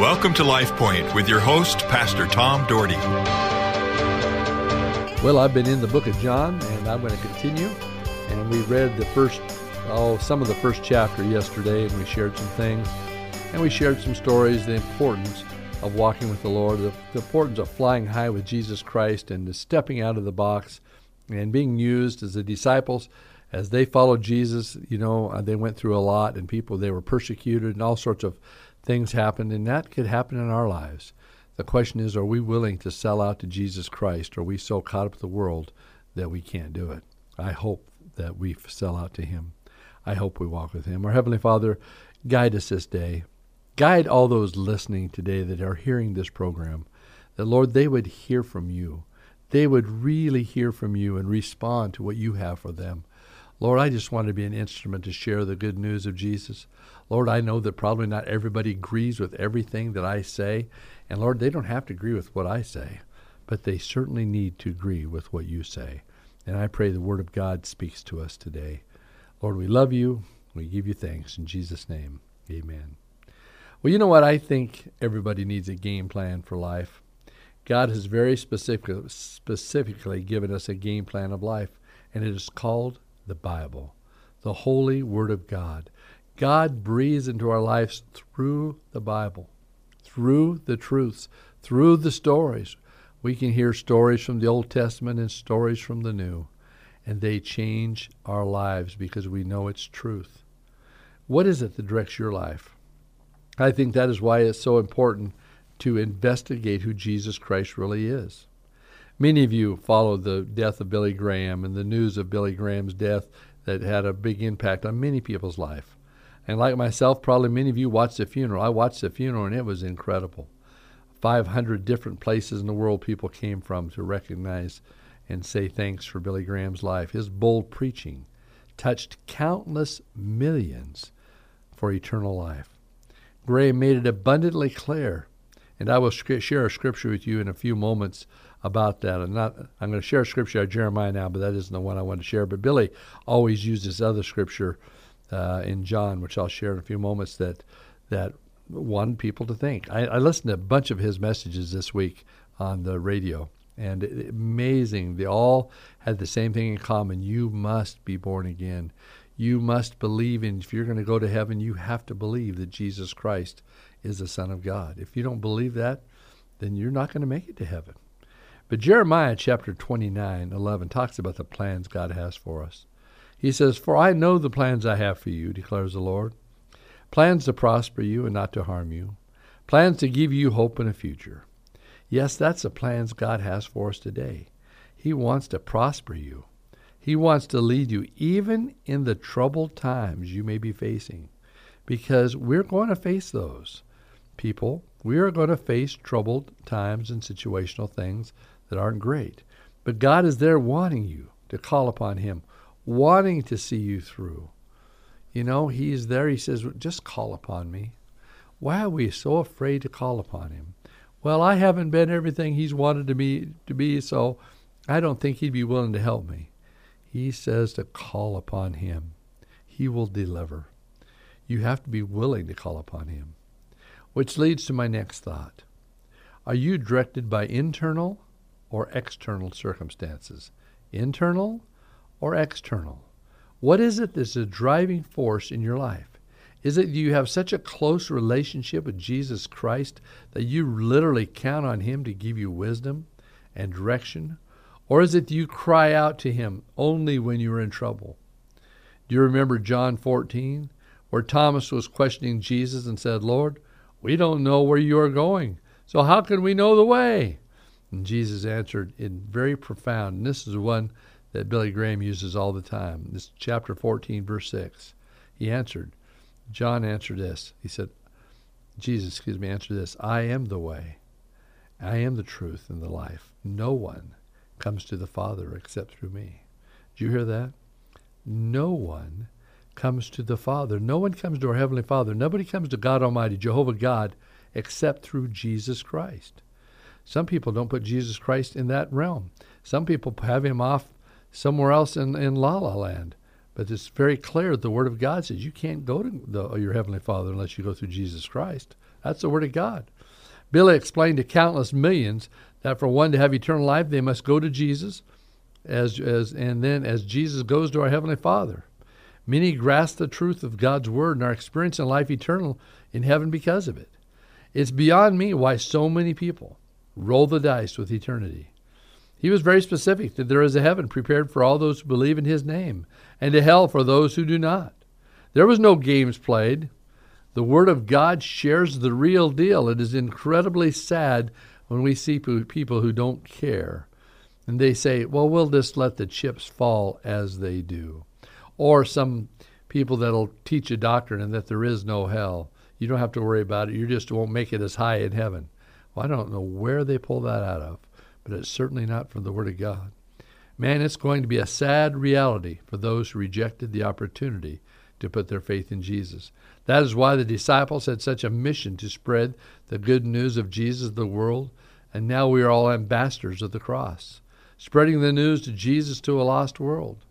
Welcome to Life Point with your host, Pastor Tom Dougherty. Well, I've been in the book of John, and I'm going to continue. And we read the first, oh, some of the first chapter yesterday, and we shared some things. And we shared some stories, the importance of walking with the Lord, the, the importance of flying high with Jesus Christ, and stepping out of the box and being used as the disciples as they followed Jesus. You know, they went through a lot, and people, they were persecuted, and all sorts of things happened, and that could happen in our lives. The question is, are we willing to sell out to Jesus Christ? Or are we so caught up with the world that we can't do it? I hope that we sell out to Him. I hope we walk with Him. Our Heavenly Father, guide us this day. Guide all those listening today that are hearing this program, that, Lord, they would hear from you. They would really hear from you and respond to what you have for them. Lord, I just want to be an instrument to share the good news of Jesus. Lord, I know that probably not everybody agrees with everything that I say. And Lord, they don't have to agree with what I say, but they certainly need to agree with what you say. And I pray the Word of God speaks to us today. Lord, we love you. We give you thanks. In Jesus' name, amen. Well, you know what? I think everybody needs a game plan for life. God has very specific, specifically given us a game plan of life, and it is called the Bible, the holy Word of God. God breathes into our lives through the Bible, through the truths, through the stories. We can hear stories from the Old Testament and stories from the New, and they change our lives because we know it's truth. What is it that directs your life? I think that is why it's so important to investigate who Jesus Christ really is. Many of you followed the death of Billy Graham and the news of Billy Graham's death that had a big impact on many people's life. And like myself, probably many of you watched the funeral. I watched the funeral and it was incredible. 500 different places in the world people came from to recognize and say thanks for Billy Graham's life. His bold preaching touched countless millions for eternal life. Graham made it abundantly clear, and I will share a scripture with you in a few moments about that. I'm not. I'm going to share a scripture out of Jeremiah now, but that isn't the one I want to share. But Billy always uses other scripture uh, in John, which I'll share in a few moments. That that want people to think. I, I listened to a bunch of his messages this week on the radio, and it, amazing. They all had the same thing in common. You must be born again. You must believe in. If you're going to go to heaven, you have to believe that Jesus Christ is the Son of God. If you don't believe that, then you're not going to make it to heaven. But Jeremiah chapter 29, 11 talks about the plans God has for us. He says, For I know the plans I have for you, declares the Lord. Plans to prosper you and not to harm you. Plans to give you hope and a future. Yes, that's the plans God has for us today. He wants to prosper you. He wants to lead you even in the troubled times you may be facing. Because we're going to face those. People, we are going to face troubled times and situational things that aren't great. But God is there wanting you to call upon Him, wanting to see you through. You know, He's there. He says, just call upon me. Why are we so afraid to call upon Him? Well, I haven't been everything He's wanted to be, to be, so I don't think He'd be willing to help me. He says to call upon Him. He will deliver. You have to be willing to call upon Him. Which leads to my next thought. Are you directed by internal or external circumstances? Internal or external? What is it that's a driving force in your life? Is it you have such a close relationship with Jesus Christ that you literally count on Him to give you wisdom and direction? Or is it you cry out to Him only when you are in trouble? Do you remember John 14, where Thomas was questioning Jesus and said, Lord, we don't know where you are going, so how can we know the way? And Jesus answered in very profound, and this is one that Billy Graham uses all the time. This chapter 14, verse 6. He answered, John answered this. He said, Jesus, excuse me, answered this I am the way, I am the truth and the life. No one comes to the Father except through me. Do you hear that? No one comes to the Father. No one comes to our Heavenly Father. Nobody comes to God Almighty, Jehovah God, except through Jesus Christ. Some people don't put Jesus Christ in that realm. Some people have him off somewhere else in, in La La Land. But it's very clear the Word of God says you can't go to the, your Heavenly Father unless you go through Jesus Christ. That's the Word of God. Billy explained to countless millions that for one to have eternal life, they must go to Jesus, as, as, and then as Jesus goes to our Heavenly Father. Many grasp the truth of God's Word and are experiencing life eternal in heaven because of it. It's beyond me why so many people roll the dice with eternity. He was very specific that there is a heaven prepared for all those who believe in His name, and a hell for those who do not. There was no games played. The Word of God shares the real deal. It is incredibly sad when we see people who don't care and they say, well, we'll just let the chips fall as they do. Or some people that'll teach a doctrine and that there is no hell. You don't have to worry about it. You just won't make it as high in heaven. Well, I don't know where they pull that out of, but it's certainly not from the Word of God. Man, it's going to be a sad reality for those who rejected the opportunity to put their faith in Jesus. That is why the disciples had such a mission to spread the good news of Jesus to the world, and now we are all ambassadors of the cross, spreading the news to Jesus to a lost world.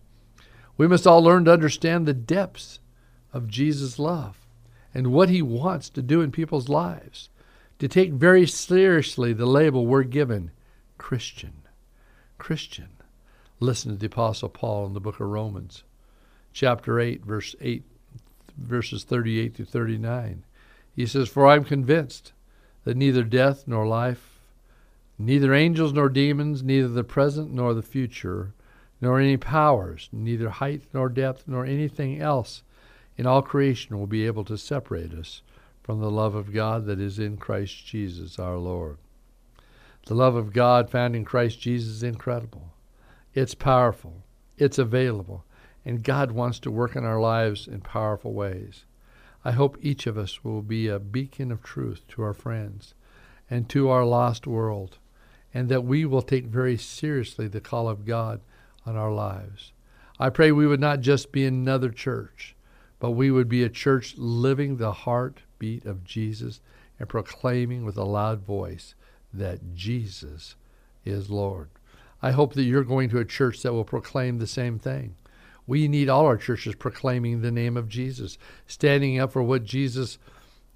We must all learn to understand the depths of Jesus' love and what he wants to do in people's lives, to take very seriously the label we're given Christian. Christian. Listen to the Apostle Paul in the book of Romans, chapter 8, verse 8, verses 38 to 39. He says, For I am convinced that neither death nor life, neither angels nor demons, neither the present nor the future, nor any powers, neither height nor depth, nor anything else in all creation will be able to separate us from the love of God that is in Christ Jesus our Lord. The love of God found in Christ Jesus is incredible. It's powerful. It's available. And God wants to work in our lives in powerful ways. I hope each of us will be a beacon of truth to our friends and to our lost world, and that we will take very seriously the call of God on our lives. I pray we would not just be another church, but we would be a church living the heartbeat of Jesus and proclaiming with a loud voice that Jesus is Lord. I hope that you're going to a church that will proclaim the same thing. We need all our churches proclaiming the name of Jesus, standing up for what Jesus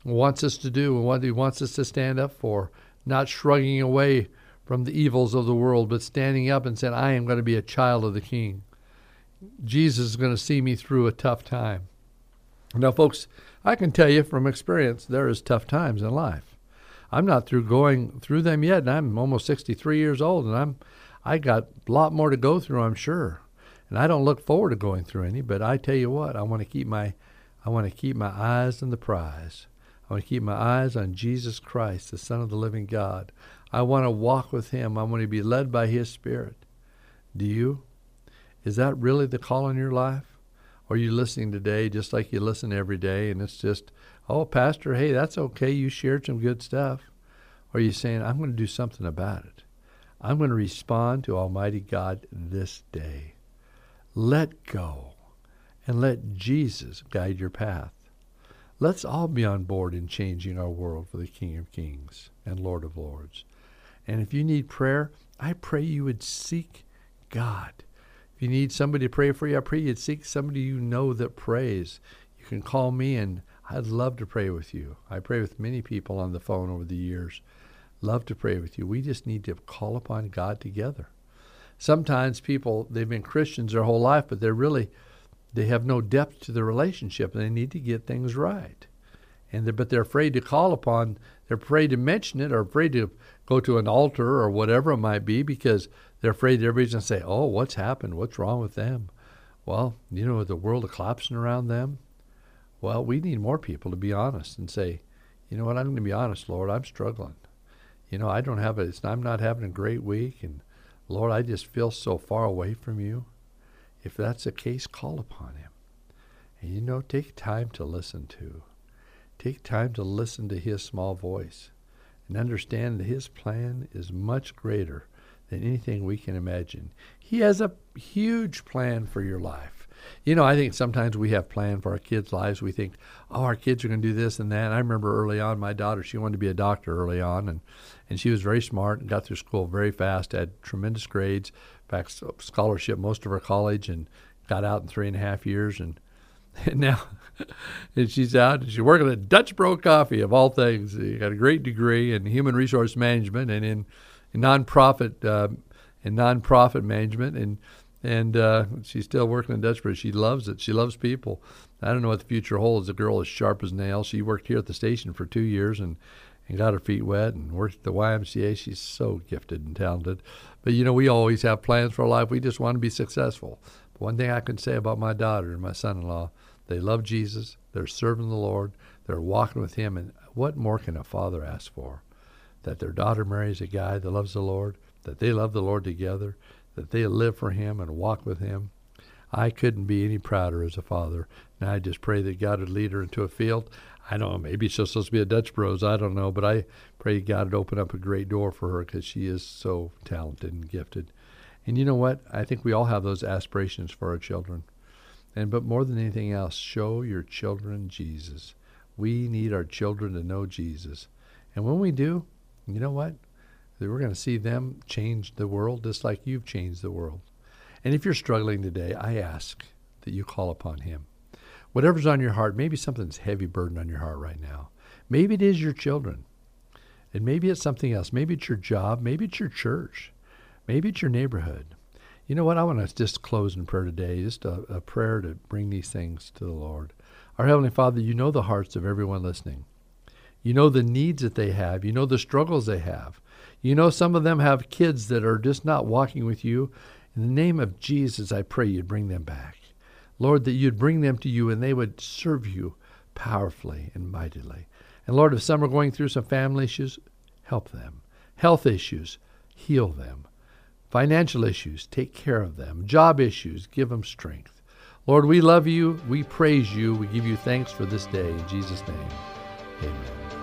wants us to do and what he wants us to stand up for, not shrugging away from the evils of the world, but standing up and saying, I am going to be a child of the King. Jesus is going to see me through a tough time. Now, folks, I can tell you from experience, there is tough times in life. I'm not through going through them yet, and I'm almost 63 years old, and I'm I got a lot more to go through, I'm sure. And I don't look forward to going through any, but I tell you what, I want to keep my I want to keep my eyes on the prize. I want to keep my eyes on Jesus Christ, the Son of the living God. I want to walk with him. I want to be led by his spirit. Do you? Is that really the call in your life? Or are you listening today just like you listen every day and it's just, oh, Pastor, hey, that's okay. You shared some good stuff. Or are you saying, I'm going to do something about it? I'm going to respond to Almighty God this day. Let go and let Jesus guide your path. Let's all be on board in changing our world for the King of Kings and Lord of Lords. And if you need prayer, I pray you would seek God. If you need somebody to pray for you, I pray you'd seek somebody you know that prays. You can call me and I'd love to pray with you. I pray with many people on the phone over the years. Love to pray with you. We just need to call upon God together sometimes people they've been Christians their whole life, but they're really they have no depth to the relationship, and they need to get things right. And they're, but they're afraid to call upon, they're afraid to mention it, or afraid to go to an altar or whatever it might be, because they're afraid everybody's going to say, "Oh, what's happened? What's wrong with them?" Well, you know, the world collapsing around them. Well, we need more people to be honest and say, "You know what? I'm going to be honest, Lord. I'm struggling. You know, I don't have it. I'm not having a great week, and Lord, I just feel so far away from you. If that's the case, call upon him. And you know, take time to listen to. Take time to listen to his small voice and understand that his plan is much greater than anything we can imagine. He has a huge plan for your life. You know, I think sometimes we have planned for our kids' lives. We think, oh, our kids are going to do this and that. And I remember early on, my daughter, she wanted to be a doctor early on, and, and she was very smart and got through school very fast, had tremendous grades, in fact, scholarship most of her college, and got out in three and a half years, and, and now and she's out and she's working at Dutch Bro Coffee of all things. She got a great degree in human resource management and in, in nonprofit uh, in nonprofit management, and and uh, she's still working in Dutch Bro. She loves it. She loves people. I don't know what the future holds. The girl is sharp as nails. She worked here at the station for two years and and got her feet wet and worked at the YMCA. She's so gifted and talented. But you know, we always have plans for life. We just want to be successful. But one thing I can say about my daughter and my son-in-law, they love Jesus. They're serving the Lord. They're walking with Him. And what more can a father ask for? That their daughter marries a guy that loves the Lord, that they love the Lord together, that they'll live for Him and walk with Him. I couldn't be any prouder as a father. And I just pray that God would lead her into a field. I don't know, maybe she's supposed to be a Dutch Bros. I don't know, but I pray God would open up a great door for her because she is so talented and gifted. And you know what? I think we all have those aspirations for our children. And but more than anything else, show your children Jesus. We need our children to know Jesus. And when we do, you know what? We're going to see them change the world just like you've changed the world. And if you're struggling today, I ask that you call upon Him. Whatever's on your heart, maybe something's heavy burden on your heart right now. Maybe it is your children. And maybe it's something else. Maybe it's your job. Maybe it's your church. Maybe it's your neighborhood. You know what? I want to just close in prayer today, just a, a prayer to bring these things to the Lord. Our Heavenly Father, you know the hearts of everyone listening. You know the needs that they have. You know the struggles they have. You know some of them have kids that are just not walking with you. In the name of Jesus, I pray you'd bring them back. Lord, that you'd bring them to you and they would serve you powerfully and mightily. And Lord, if some are going through some family issues, help them. Health issues, heal them. Financial issues, take care of them. Job issues, give them strength. Lord, we love you. We praise you. We give you thanks for this day. In Jesus' name, amen.